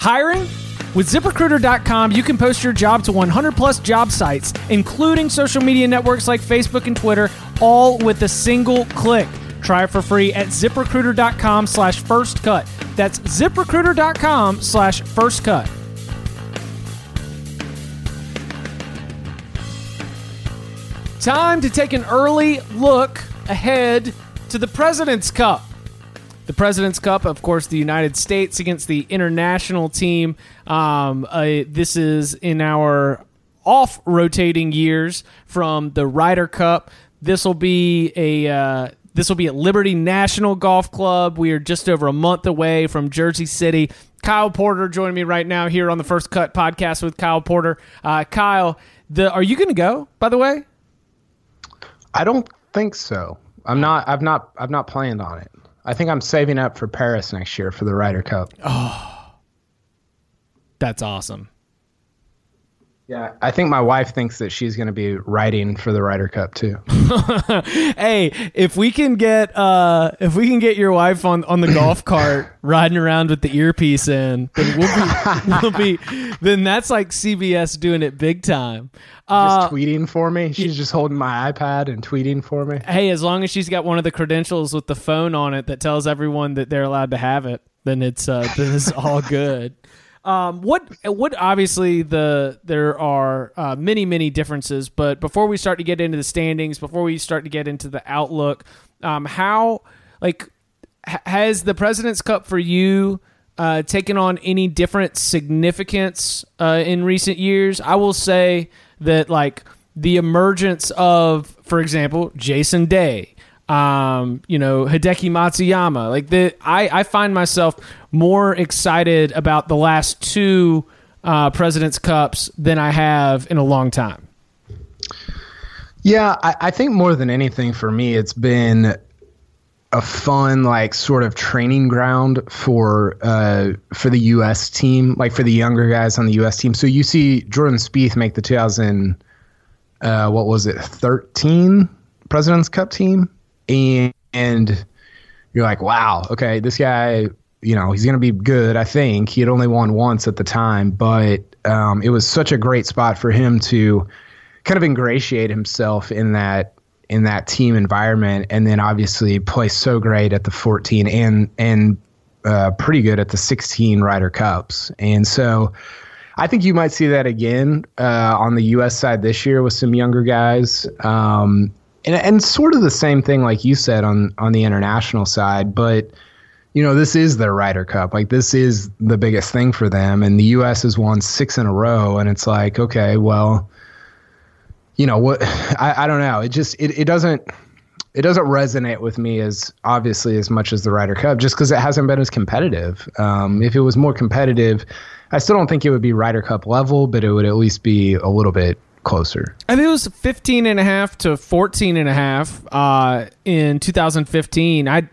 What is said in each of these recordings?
Hiring? With ziprecruiter.com, you can post your job to 100 plus job sites, including social media networks like Facebook and Twitter, all with a single click. Try it for free at ziprecruiter.com slash first cut. That's ziprecruiter.com slash first cut. Time to take an early look ahead to the President's Cup. The President's Cup, of course, the United States against the international team. Um, uh, this is in our off rotating years from the Ryder Cup. This will be a. Uh, this will be at Liberty National Golf Club. We are just over a month away from Jersey City. Kyle Porter joining me right now here on the First Cut podcast with Kyle Porter. Uh, Kyle, the, are you going to go? By the way, I don't think so. I'm not. I've not. I've not planned on it. I think I'm saving up for Paris next year for the Ryder Cup. Oh, that's awesome. Yeah, I think my wife thinks that she's going to be riding for the Ryder Cup too. hey, if we can get uh if we can get your wife on on the golf cart riding around with the earpiece in, then we'll be we'll be then that's like CBS doing it big time. Uh, just tweeting for me. She's just holding my iPad and tweeting for me. Hey, as long as she's got one of the credentials with the phone on it that tells everyone that they're allowed to have it, then it's uh then it's all good. Um, what what obviously the there are uh, many many differences, but before we start to get into the standings, before we start to get into the outlook, um, how like has the President's Cup for you uh, taken on any different significance uh, in recent years? I will say that like the emergence of, for example, Jason Day, um, you know, Hideki Matsuyama. Like the, I, I find myself more excited about the last two uh, President's Cups than I have in a long time. Yeah, I, I think more than anything for me, it's been a fun like sort of training ground for uh, for the U.S. team, like for the younger guys on the U.S. team. So you see Jordan Spieth make the 2000, uh, what was it, 13 President's Cup team, and, and you're like, wow, okay, this guy, you know, he's going to be good. I think he had only won once at the time, but um, it was such a great spot for him to kind of ingratiate himself in that in that team environment, and then obviously play so great at the 14 and and uh, pretty good at the 16 Ryder Cups, and so. I think you might see that again uh, on the U.S. side this year with some younger guys. Um, and, and sort of the same thing like you said on on the international side but you know this is their Ryder Cup like this is the biggest thing for them and the US has won 6 in a row and it's like okay well you know what I, I don't know it just it, it doesn't it doesn't resonate with me as obviously as much as the Ryder Cup just because it hasn't been as competitive um, if it was more competitive I still don't think it would be Ryder Cup level but it would at least be a little bit closer. I think it was 15 and a half to 14 and a half uh, in 2015. I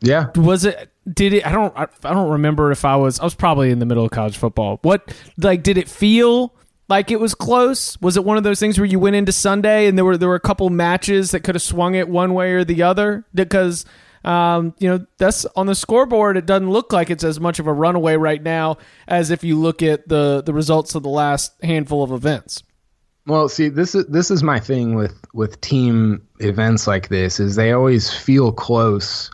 yeah. Was it did it I don't I, don't remember if I was I was probably in the middle of college football. What like did it feel like it was close? Was it one of those things where you went into Sunday and there were there were a couple matches that could have swung it one way or the other because um, you know that's on the scoreboard. It doesn't look like it's as much of a runaway right now as if you look at the the results of the last handful of events. Well, see, this is this is my thing with with team events like this is they always feel close.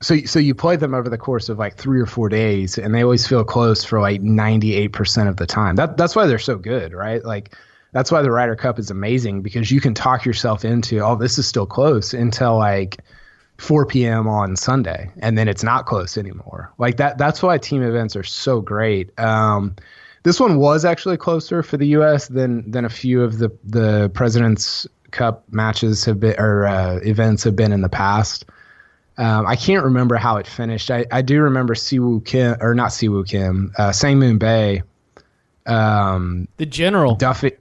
So so you play them over the course of like 3 or 4 days and they always feel close for like 98% of the time. That that's why they're so good, right? Like that's why the Ryder Cup is amazing because you can talk yourself into, oh, this is still close until like 4 p.m. on Sunday, and then it's not close anymore. Like that. That's why team events are so great. Um, this one was actually closer for the U.S. than than a few of the the Presidents Cup matches have been or uh, events have been in the past. Um, I can't remember how it finished. I, I do remember Siwoo Kim or not Siwoo Kim, uh, Sang Moon Bae. Um, the general Duffy,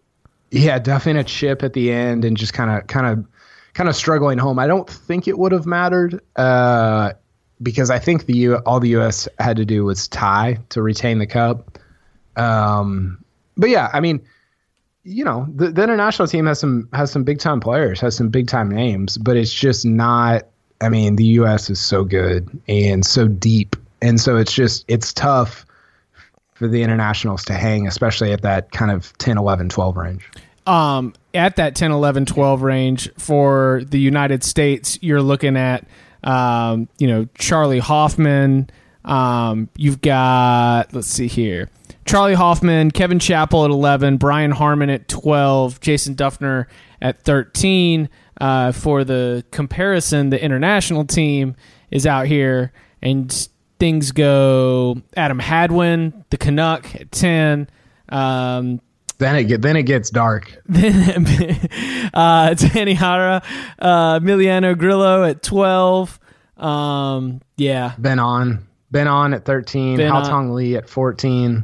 yeah, duffing a chip at the end and just kind of kind of kind of struggling home. I don't think it would have mattered uh, because I think the U, all the U.S. had to do was tie to retain the cup. Um, but yeah, I mean, you know, the, the international team has some has some big time players, has some big time names, but it's just not. I mean, the U.S. is so good and so deep, and so it's just it's tough for the internationals to hang, especially at that kind of 10, 11, 12 range. Um, at that 10, 11, 12 range for the United States, you're looking at, um, you know, Charley Hoffman. Um, you've got, let's see here, Charley Hoffman, Kevin Chappell at 11, Brian Harman at 12, Jason Dufner at 13. Uh, for the comparison, the international team is out here, and things go Adam Hadwin, the Canuck at 10. Um, then it get, then it gets dark. Then uh, Danny Hara, uh, Emiliano Grillo at 12. Um, yeah. Ben An. Ben An at 13. Ben Tong Lee at 14.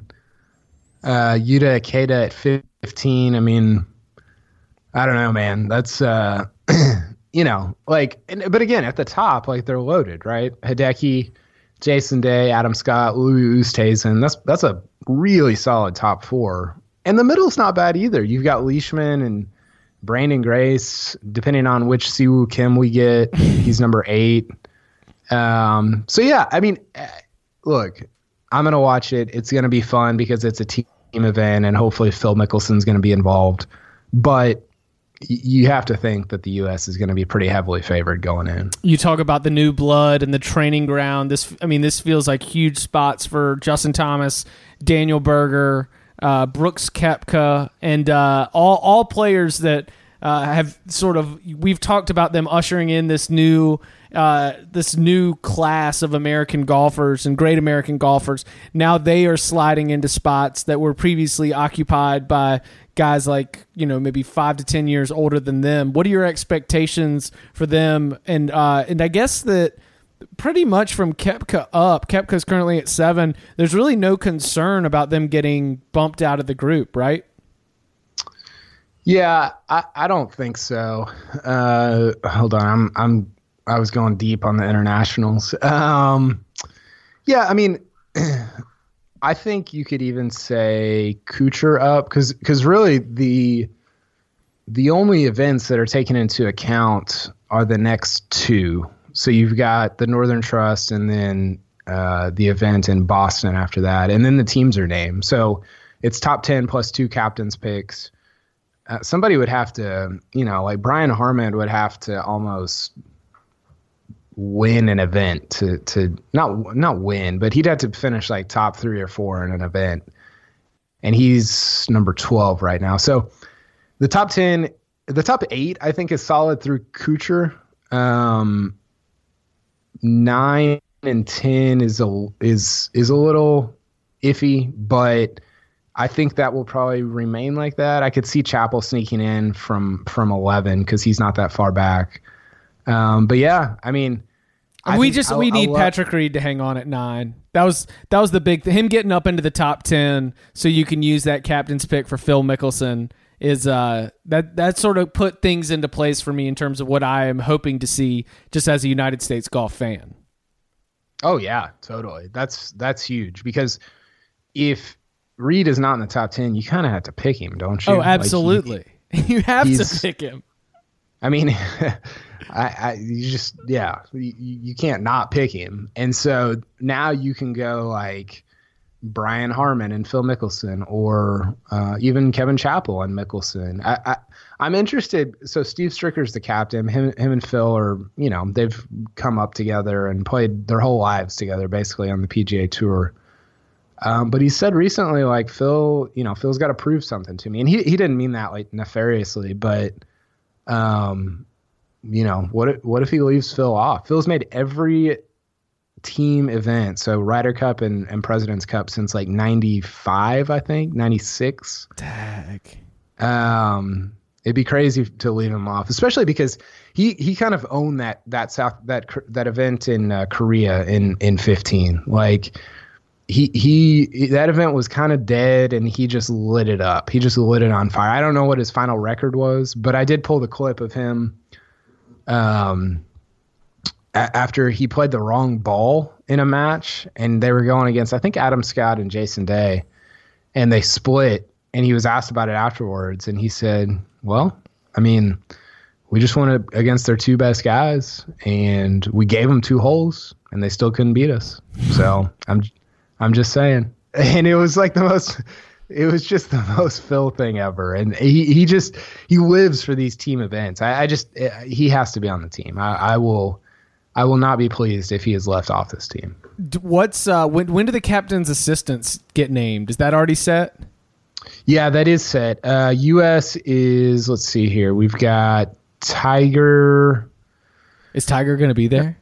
Uh, Yuta Ikeda at 15. I mean, I don't know, man. That's, uh, you know, like, and, but again, at the top, like they're loaded, right? Hideki, Jason Day, Adam Scott, Louis Oosthuizen. That's, that's a really solid top four. And the middle's not bad either. You've got Leishman and Branden Grace, depending on which Siwoo Kim we get. He's number eight. Um, so yeah, I mean, eh, look, I'm gonna watch it. It's gonna be fun because it's a team event, and hopefully Phil Mickelson's gonna be involved. But you have to think that the U.S. is going to be pretty heavily favored going in. you talk about the new blood and the training ground. This, I mean, this feels like huge spots for Justin Thomas, Daniel Berger, uh, Brooks Koepka, and uh, all all players that uh, have sort of. We've talked about them ushering in this new. Uh, this new class of American golfers and great American golfers. Now they are sliding into spots that were previously occupied by guys like you know maybe five to ten years older than them. What are your expectations for them? And uh, and I guess that pretty much from Koepka up, Koepka's currently at seven. There's really no concern about them getting bumped out of the group, right? Yeah, I, I don't think so. Uh, hold on, I'm I'm I was going deep on the internationals. Um, yeah, I mean, I think you could even say Kuchar up because because really the the only events that are taken into account are the next two. So you've got the Northern Trust and then uh, the event in Boston after that, and then the teams are named. So it's top ten plus two captains picks. Uh, somebody would have to, you know, like Brian Harman would have to almost win an event to to not not win, but he'd have to finish like top three or four in an event, and he's number twelve right now. So the top ten, the top eight, I think is solid through Kuchar. Um, nine and ten is a is is a little iffy, but I think that will probably remain like that. I could see Chapel sneaking in from from eleven because he's not that far back. Um, but yeah, I mean, I we just I'll- we I'll need let- Patrick Reed to hang on at nine. That was that was the big him getting up into the top ten, so you can use that captain's pick for Phil Mickelson. Is uh that that sort of put things into place for me in terms of what I am hoping to see just as a United States golf fan. Oh yeah, totally. That's that's huge because if Reed is not in the top ten, you kind of have to pick him, don't you? Oh, Like, he- absolutely. you have to pick him. I mean, I, I you just yeah, you, you can't not pick him, and so now you can go like Brian Harman and Phil Mickelson, or uh, even Kevin Chappell and Mickelson. I, I I'm interested. So Steve Stricker's the captain. Him him and Phil are you know they've come up together and played their whole lives together basically on the PGA Tour. Um, but he said recently, like Phil, you know, Phil's got to prove something to me, and he he didn't mean that like nefariously, but um, you know, what if, what if he leaves Phil off? Phil's made every team event, so Ryder Cup and, and President's Cup since like '95, I think '96. Tag. Um, it'd be crazy to leave him off, especially because he he kind of owned that that South that that event in uh, Korea in in 15. Like he he that event was kind of dead and he just lit it up. He just lit it on fire. I don't know what his final record was, but I did pull the clip of him um a- after he played the wrong ball in a match and they were going against I think Adam Scott and Jason Day and they split and he was asked about it afterwards and he said, "Well, I mean, we just went against their two best guys and we gave them two holes and they still couldn't beat us." So, I'm I'm just saying. and it was like the most. It was just the most Phil thing ever, and he he just he lives for these team events. I, I just he has to be on the team. I, I will. I will not be pleased if he is left off this team. What's uh, when? When do the captain's assistants get named? Is that already set? Yeah, that is set. Uh, U.S. is let's see here. We've got Tiger. Is Tiger going to be there?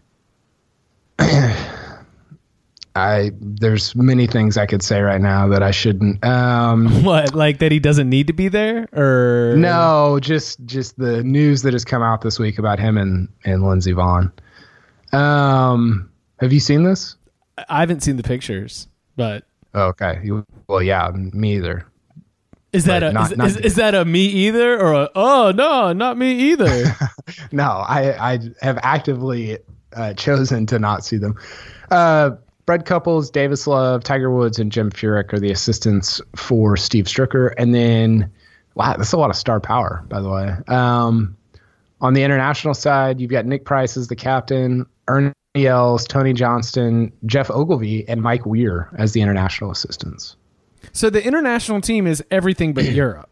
I there's many things I could say right now that I shouldn't. Um, what, like that he doesn't need to be there, or no? Just just the news that has come out this week about him and and Lindsey Vonn. Um, have you seen this? I haven't seen the pictures, but okay. Well, yeah, me either. Is that a not, is, not is, is, that a me either or a oh no not me either? no, I I have actively uh, chosen to not see them. Uh, Fred Couples, Davis Love, Tiger Woods, and Jim Furyk are the assistants for Steve Stricker, and then wow, that's a lot of star power, by the way. Um, on the international side, you've got Nick Price as the captain, Ernie Els, Tony Johnstone, Geoff Ogilvy, and Mike Weir as the international assistants. So the international team is everything but Europe.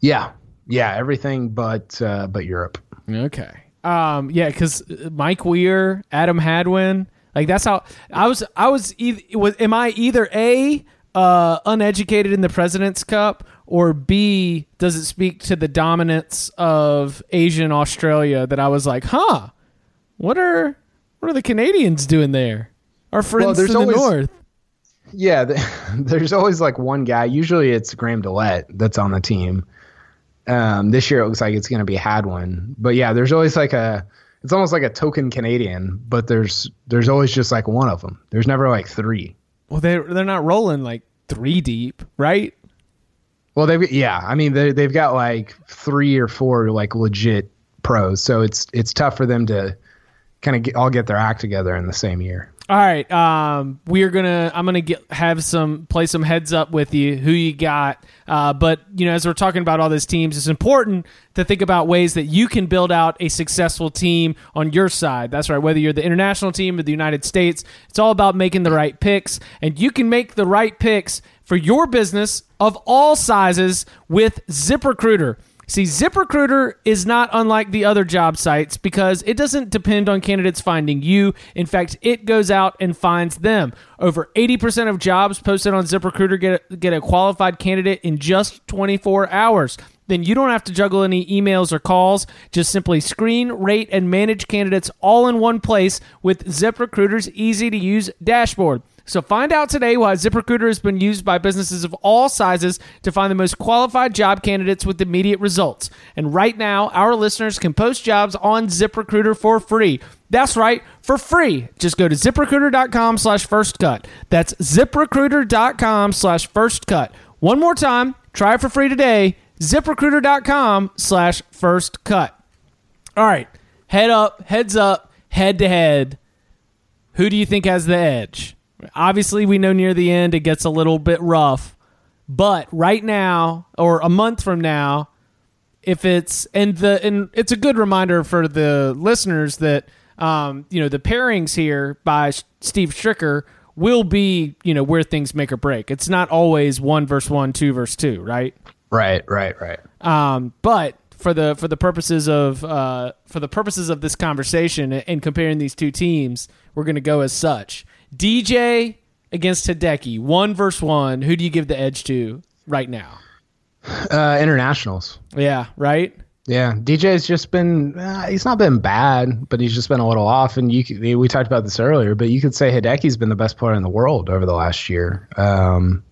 Yeah, yeah, everything but uh, but Europe. Okay. Um, yeah, because Mike Weir, Adam Hadwin, like that's how I was. I was either was am I either a uh, uneducated in the President's Cup or B does it speak to the dominance of Asian Australia that I was like, huh, what are what are the Canadians doing there? Our friends well, in always, the north. Yeah, there's always like one guy. Usually it's Graham DeLaet that's on the team. Um, this year it looks like it's going to be Hadwin, but yeah, there's always like a. It's almost like a token Canadian, but there's there's always just like one of them. There's never like three. Well, they they're not rolling like three deep, right? Well, they've yeah. I mean, they they've got like three or four like legit pros, so it's it's tough for them to kind of all get their act together in the same year. All right, um, we're gonna. I'm gonna get have some play some heads up with you who you got. Uh, but you know, as we're talking about all these teams, it's important to think about ways that you can build out a successful team on your side. That's right. Whether you're the international team or the United States, it's all about making the right picks, and you can make the right picks for your business of all sizes with ZipRecruiter. See, ZipRecruiter is not unlike the other job sites because it doesn't depend on candidates finding you. In fact, it goes out and finds them. Over 80% of jobs posted on ZipRecruiter get, get a qualified candidate in just 24 hours. Then you don't have to juggle any emails or calls. Just simply screen, rate, and manage candidates all in one place with ZipRecruiter's easy to use dashboard. So find out today why ZipRecruiter has been used by businesses of all sizes to find the most qualified job candidates with immediate results. And right now, our listeners can post jobs on ZipRecruiter for free. That's right, for free. Just go to ziprecruiter.com slash first cut. That's ziprecruiter.com slash first cut. One more time, try it for free today. ZipRecruiter.com slash first cut. All right, head up, heads up, head to head. Who do you think has the edge? Obviously, we know near the end it gets a little bit rough, but right now or a month from now, if it's and the and it's a good reminder for the listeners that um, you know the pairings here by Steve Stricker will be you know where things make or break. It's not always one verse one, two verse two, right? Right, right, right. Um, but for the for the purposes of uh, for the purposes of this conversation and comparing these two teams, we're going to go as such. DJ against Hideki, one versus one. Who do you give the edge to right now? Uh, internationals. Yeah, right. Yeah, DJ's just been uh, he's not been bad, but he's just been a little off. And you we talked about this earlier, but you could say Hideki's been the best player in the world over the last year. Um,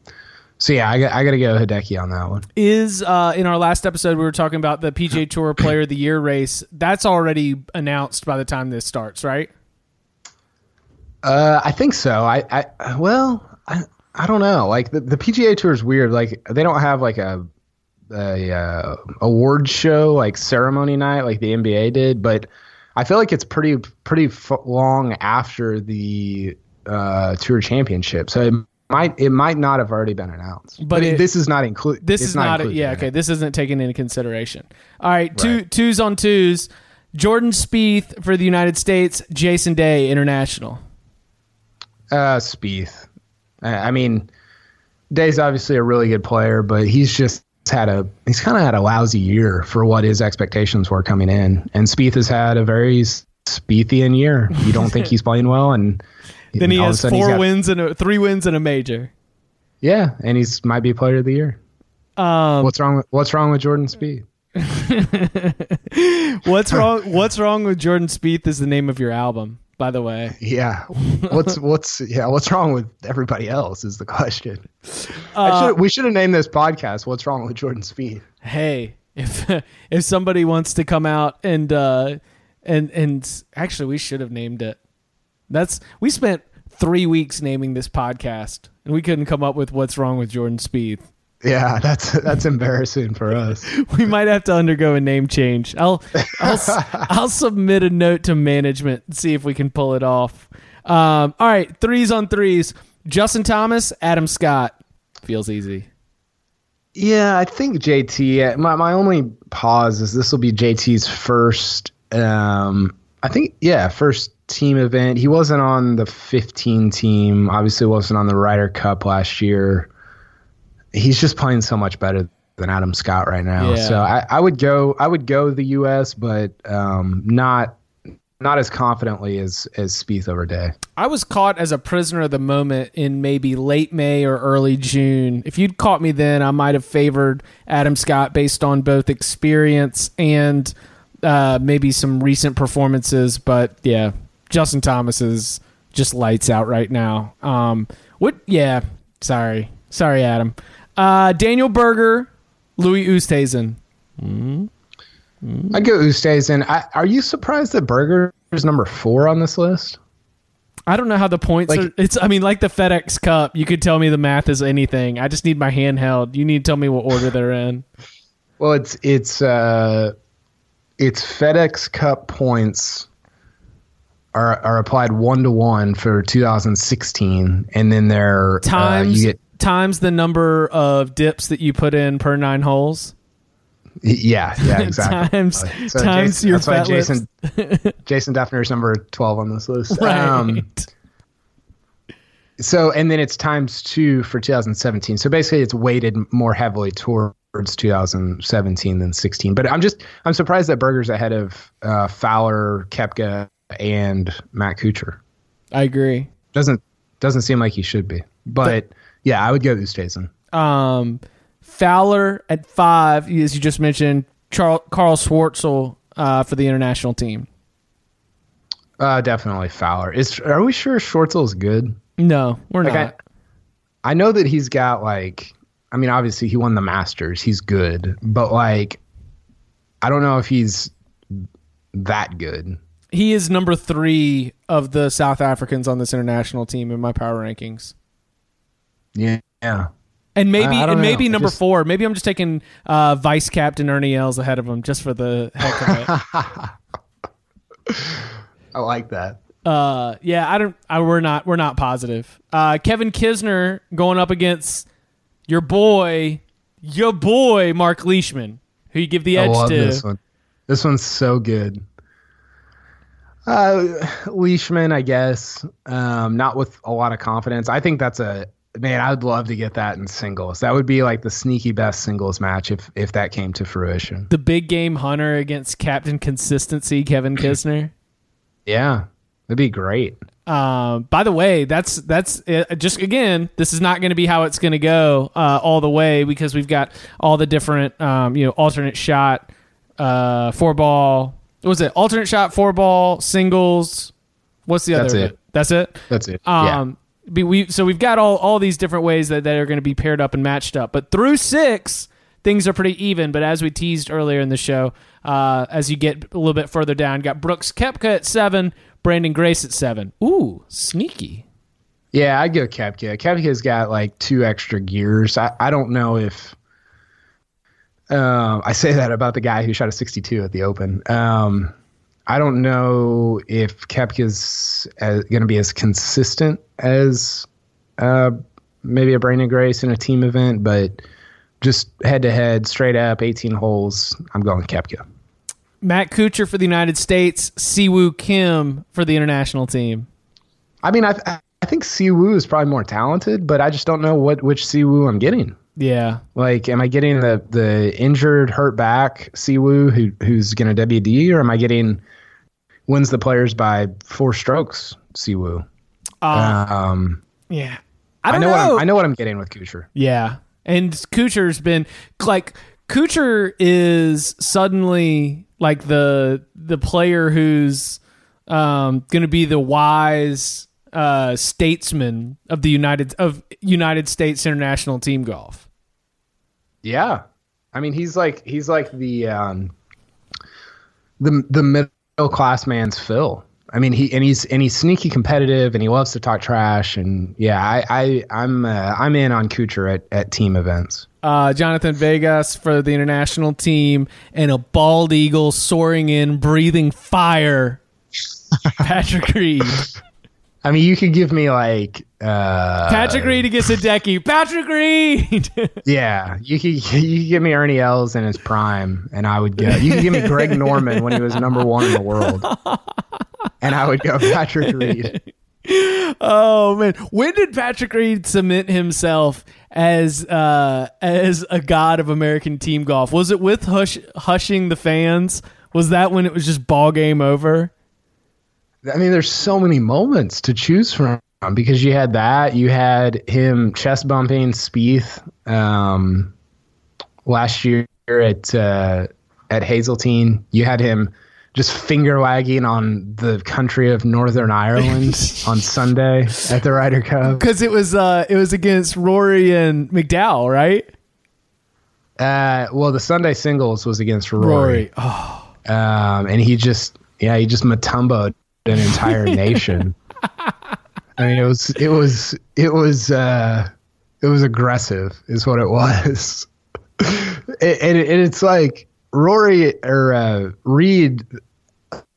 so yeah, I, I got to go Hideki on that one. Is uh, in our last episode we were talking about the PGA Tour Player of the Year race. That's already announced by the time this starts, right? Uh, I think so. I, I well, I, I don't know. Like the, the PGA Tour is weird. Like they don't have like a a uh, award show like ceremony night like the NBA did, but I feel like it's pretty pretty f- long after the uh, Tour Championship, so it might it might not have already been announced. But, but it, this is not included. This is not, not yeah okay. This isn't taken into consideration. All right, two right. twos on twos. Jordan Spieth for the United States, Jason Day International. Uh, Spieth. I, I mean, Day's obviously a really good player, but he's just had a he's kind of had a lousy year for what his expectations were coming in. And Spieth has had a very Spiethian year. You don't think he's playing well, and then he has four got, wins and a, three wins and a major. Yeah, and he's might be player of the year. Um, what's wrong? With, what's wrong with Jordan Spieth? what's wrong? What's wrong with Jordan Spieth is the name of your album, by the way. Yeah. What's what's yeah? What's wrong with everybody else is the question. Uh, should, we should have named this podcast "What's Wrong with Jordan Spieth. Hey, if if somebody wants to come out and uh, and and actually, we should have named it. That's we spent three weeks naming this podcast, and we couldn't come up with "What's Wrong with Jordan Spieth." Yeah, that's that's embarrassing for us. we might have to undergo a name change. I'll I'll I'll submit a note to management and see if we can pull it off. Um, all right, threes on threes. Justin Thomas, Adam Scott feels easy. Yeah, I think JT. My my only pause is this will be JT's first. Um, I think yeah, first team event. He wasn't on the 15 team. Obviously, wasn't on the Ryder Cup last year he's just playing so much better than Adam Scott right now. Yeah. So I, I, would go I would go the US, but um, not not as confidently as as Spieth over Day. I was caught as a prisoner of the moment in maybe late May or early June. If you'd caught me then, I might have favored Adam Scott based on both experience and uh, maybe some recent performances. But yeah, Justin Thomas is just lights out right now. Um, what? Yeah, sorry, sorry, Adam. Uh, Daniel Berger, Louis Oosthuizen. Mm-hmm. Mm-hmm. I go Oosthuizen. I, are you surprised that Berger is number four on this list? I don't know how the points like, are. It's. I mean, like the FedEx Cup. You could tell me the math is anything. I just need my handheld. You need to tell me what order they're in. Well, it's it's uh, it's FedEx Cup points are are applied one to one for 2016, and then they're times uh, you get times the number of dips that you put in per nine holes. Yeah, yeah, exactly. times so times Jason, your that's why Jason Jason Dufner is number twelve on this list. Right. Um, so and then it's times two for 2017. So basically, it's weighted more heavily towards 2017 than 16. But I'm just I'm surprised that Berger's ahead of uh, Fowler, Koepka, and Matt Kuchar. I agree. Doesn't doesn't seem like he should be, but. Yeah, I would go Oosthuizen. Um, Fowler at five, as you just mentioned, Charles, Charl Schwartzel uh, for the international team. Uh, definitely Fowler. Is are we sure Schwartzel is good? No, we're like not. I, I know that he's got like. I mean, obviously he won the Masters. He's good, but like, I don't know if he's that good. He is number three of the South Africans on this international team in my power rankings. Yeah. And maybe and maybe know. number just, four. Maybe I'm just taking uh, vice captain Ernie Els ahead of him just for the heck of it. I like that. Uh, yeah, I don't. I, we're not. We're not positive. Uh, Kevin Kisner going up against your boy, your boy Mark Leishman, who you give the edge to. This one. This one's so good. Uh, Leishman, I guess. Um, not with a lot of confidence. I think that's a man, I would love to get that in singles. That would be like the sneaky best singles match if if that came to fruition. The big game hunter against Captain Consistency, Kevin Kisner. yeah, that'd be great. Um, by the way, that's that's it. just again, this is not going to be how it's going to go uh, all the way because we've got all the different um, you know alternate shot, uh, four ball. What was it? Alternate shot, four ball, singles. What's the other? That's it. That's it. That's it. Um, yeah we so we've got all all these different ways that, that are going to be paired up and matched up. But through six, things are pretty even. But as we teased earlier in the show, uh, as you get a little bit further down, got Brooks Koepka at seven, Branden Grace at seven. Ooh, sneaky. Yeah, I'd go Koepka. Koepka's got like two extra gears. I, I don't know if uh, I say that about the guy who shot a 62 at the Open. Um, I don't know if Koepka's uh, going to be as consistent as uh, maybe a Branden Grace in a team event, but just head to head, straight up, 18 holes, I'm going Koepka. Matt Kuchar for the United States, Siwoo Kim for the international team. I mean, I I think Siwoo is probably more talented, but I just don't know what which Siwoo I'm getting. Yeah. Like, am I getting the the injured, hurt back Siwoo who who's going to WD, or am I getting wins the players by four strokes Siwoo? Uh, Um, yeah. I, I know, know. what I'm, I know what I'm getting with Kuchar. Yeah. And Kuchar's been like Kuchar is suddenly like the the player who's um, going to be the wise uh, statesman of the United of United States international team golf. Yeah, I mean he's like he's like the um, the the middle class man's Phil. I mean he and he's and he's sneaky competitive and he loves to talk trash and yeah I, I I'm uh, I'm in on Kuchar at, at team events. Uh, Jhonattan Vegas for the international team and a bald eagle soaring in, breathing fire. Patrick Reed. I mean you could give me like uh, Patrick Reed against Hideki. Patrick Reed. yeah you could you could give me Ernie Els in his prime and I would go you could give me Greg Norman when he was number one in the world and I would go Patrick Reed. oh man, when did Patrick Reed cement himself as uh, as a god of American team golf? Was it with hush, hushing the fans? Was that when it was just ball game over? I mean, there's so many moments to choose from because you had that, you had him chest bumping Spieth um, last year at uh, at Hazeltine. You had him just finger wagging on the country of Northern Ireland on Sunday at the Ryder Cup. Because it was uh, it was against Rory and McDowell, right? Uh, well, the Sunday singles was against Rory, Rory. Oh, Um, and he just yeah he just matumboed an entire nation. I mean it was it was it was uh, it was aggressive is what it was, and, and, it, and it's like Rory or uh, Reed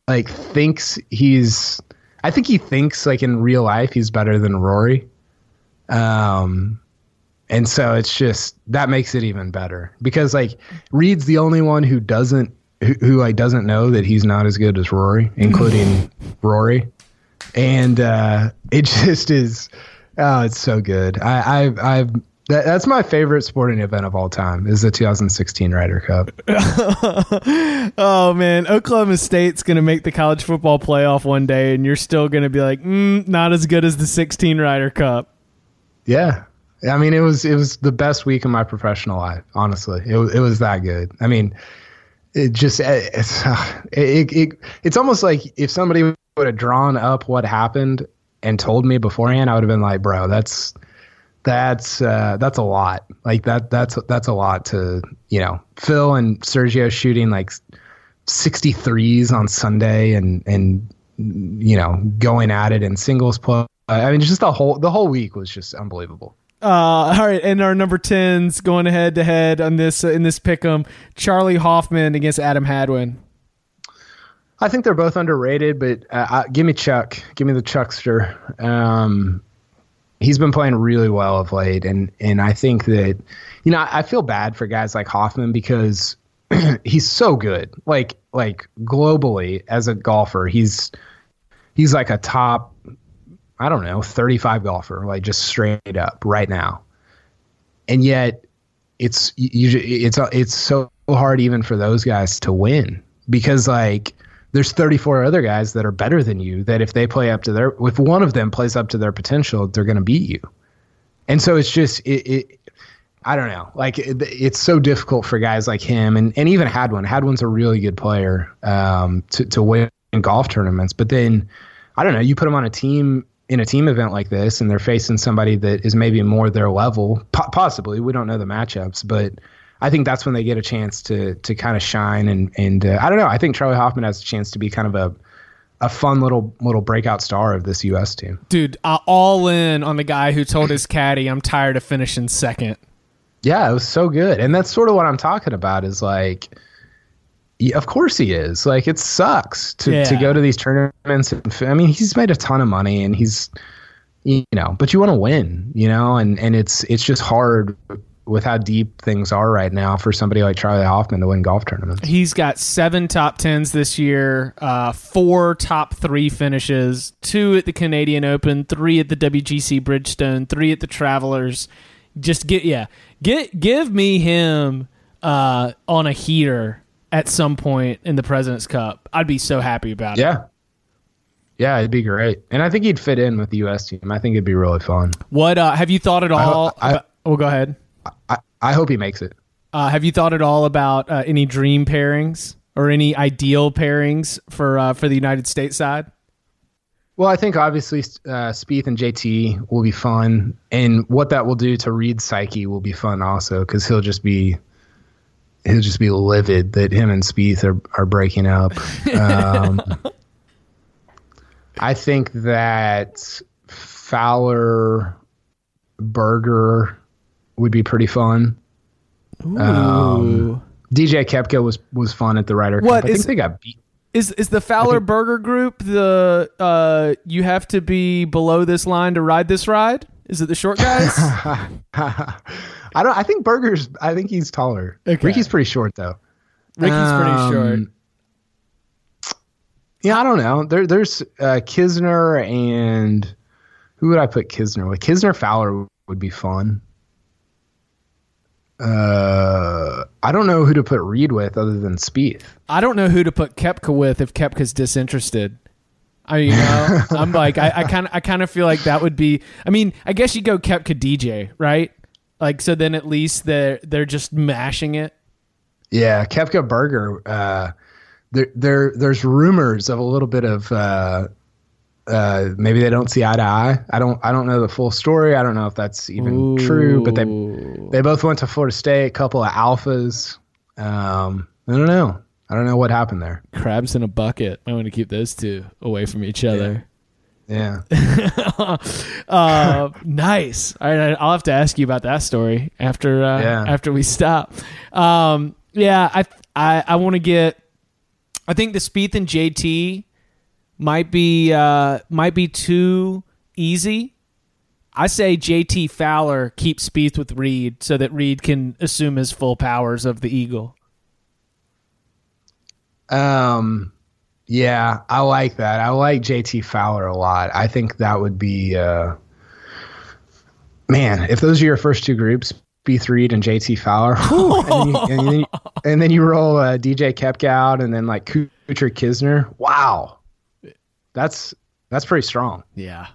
like thinks he's I think he thinks like in real life he's better than Rory. Um and so it's just that makes it even better because like Reed's the only one who doesn't who, who like doesn't know that he's not as good as Rory, including Rory, and uh, it just is. Oh, it's so good. I, I've I've that, that's my favorite sporting event of all time is the 2016 Ryder Cup. oh man, Oklahoma State's gonna make the college football playoff one day, and you're still gonna be like, mm, not as good as the 16 Ryder Cup. Yeah. I mean, it was it was the best week of my professional life. Honestly, it was it was that good. I mean, it just it's it, it it's almost like if somebody would have drawn up what happened and told me beforehand, I would have been like, bro, that's that's uh, that's a lot. Like that that's that's a lot to you know Phil and Sergio shooting like 63s on Sunday and and you know going at it in singles play. I mean, just the whole the whole week was just unbelievable. Uh, all right, and our number tens going head to head on this uh, in this pick'em. Charley Hoffman against Adam Hadwin. I think they're both underrated, but uh, uh, give me Chuck. Give me the Chuckster. Um, he's been playing really well of late, and and I think that you know I feel bad for guys like Hoffman because he's so good. Like like globally as a golfer, he's he's like a top I don't know, 35 golfer, like just straight up right now. And yet it's you, it's it's so hard even for those guys to win because like there's 34 other guys that are better than you that if they play up to their if one of them plays up to their potential, they're going to beat you. And so it's just it, it I don't know. Like it, it's so difficult for guys like him and, and even Hadwin. Hadwin's a really good player um, to to win golf tournaments, but then I don't know. You put him on a team in a team event like this, and they're facing somebody that is maybe more their level. Po- possibly, we don't know the matchups, but I think that's when they get a chance to to kind of shine. And and uh, I don't know. I think Charley Hoffman has a chance to be kind of a a fun little little breakout star of this U.S. team. Dude, uh, all in on the guy who told his caddy, "I'm tired of finishing second. Yeah, it was so good, and that's sort of what I'm talking about. Is like of course he is. Like it sucks to, Yeah. to go to these tournaments. And, I mean, he's made a ton of money, and he's you know, but you want to win, you know, and and it's it's just hard with how deep things are right now for somebody like Charley Hoffman to win golf tournaments. He's got seven top tens this year, uh, four top three finishes, two at the Canadian Open, three at the WGC Bridgestone, three at the Travelers. Just get yeah, get give me him uh, on a heater at some point in the President's Cup. I'd be so happy about it. Yeah. Yeah, it'd be great, and I think he'd fit in with the U.S. team. I think it'd be really fun. What uh, have you thought at all? I- about, oh, go ahead. I, I hope he makes it. Uh, have you thought at all about uh, any dream pairings or any ideal pairings for uh, for the United States side? Well, I think obviously uh, Spieth and JT will be fun, and what that will do to Reed's psyche will be fun also because he'll just be he'll just be livid that him and Spieth are are breaking up. Um, I think that Fowler Berger would be pretty fun. Um, DJ Koepka was was fun at the Ryder What Cup. I is- think they got beat. Is is the Fowler Berger Group the uh you have to be below this line to ride this ride? Is it the short guys? I don't. I think Berger's. I think he's taller. Okay. Ricky's pretty short though. Ricky's pretty Um, short. Yeah, I don't know. There, there's uh, Kisner and who would I put Kisner with? Kisner Fowler would be fun. Uh, I don't know who to put Reed with other than Spieth. I don't know who to put Koepka with if Koepka's disinterested. I mean, you know, I'm like I kind of I kind of feel like that would be. I mean, I guess you go Koepka DJ, right? Like so, then at least they're they're just mashing it. Yeah, Koepka Berger. Uh, there, there, there's rumors of a little bit of uh, uh, maybe they don't see eye to eye. I don't, I don't know the full story. I don't know if that's even true. But they, they both went to Florida State. A couple of alphas. Um, I don't know. I don't know what happened there. Crabs in a bucket. I want to keep those two away from each other. Yeah. uh, nice. All right, I'll have to ask you about that story after uh, Yeah. after we stop. Um, yeah, I I, I want to get. I think the Spieth and JT might be uh, might be too easy. I say JT Fowler keeps Spieth with Reed so that Reed can assume his full powers of the Eagle. Um, yeah, I like that. I like JT Fowler a lot. I think that would be, uh, man, if those are your first two groups, Spieth Reed and JT Fowler, and, then you, and, then you, and then you roll uh, DJ Koepka out, and then like Kuchar Kisner. Wow, that's that's pretty strong. Yeah.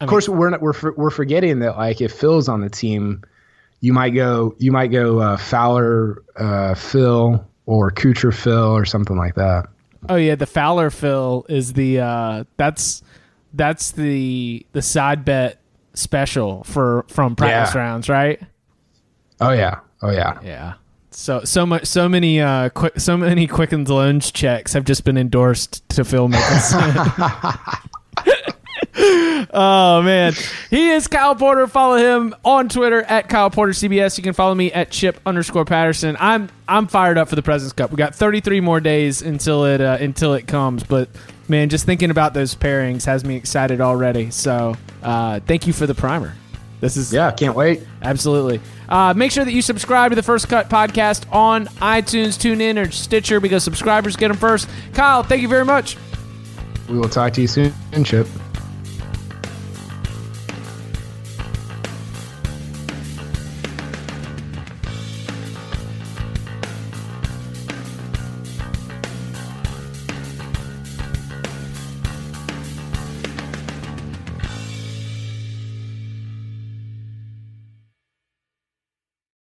Of course, we're not, we're we're forgetting that like if Phil's on the team, you might go you might go uh, Fowler uh, Phil or Kuchar Phil or something like that. Oh yeah, the Fowler Phil is the uh, that's that's the the side bet special for from practice Yeah. rounds, right? Oh yeah. Oh yeah. Yeah. So so much so many uh quick so many Quicken loans checks have just been endorsed to Phil Mickelson. oh man, he is Kyle Porter. Follow him on Twitter at Kyle Porter CBS. You can follow me at Chip underscore Patterson. I'm I'm fired up for the Presidents Cup. We got 33 more days until it uh, until it comes, but man, just thinking about those pairings has me excited already. So uh, thank you for the primer. This is Yeah, can't wait. Absolutely. Uh, make sure that you subscribe to the First Cut podcast on iTunes, TuneIn, or Stitcher because subscribers get them first. Kyle, thank you very much. We will talk to you soon, Chip.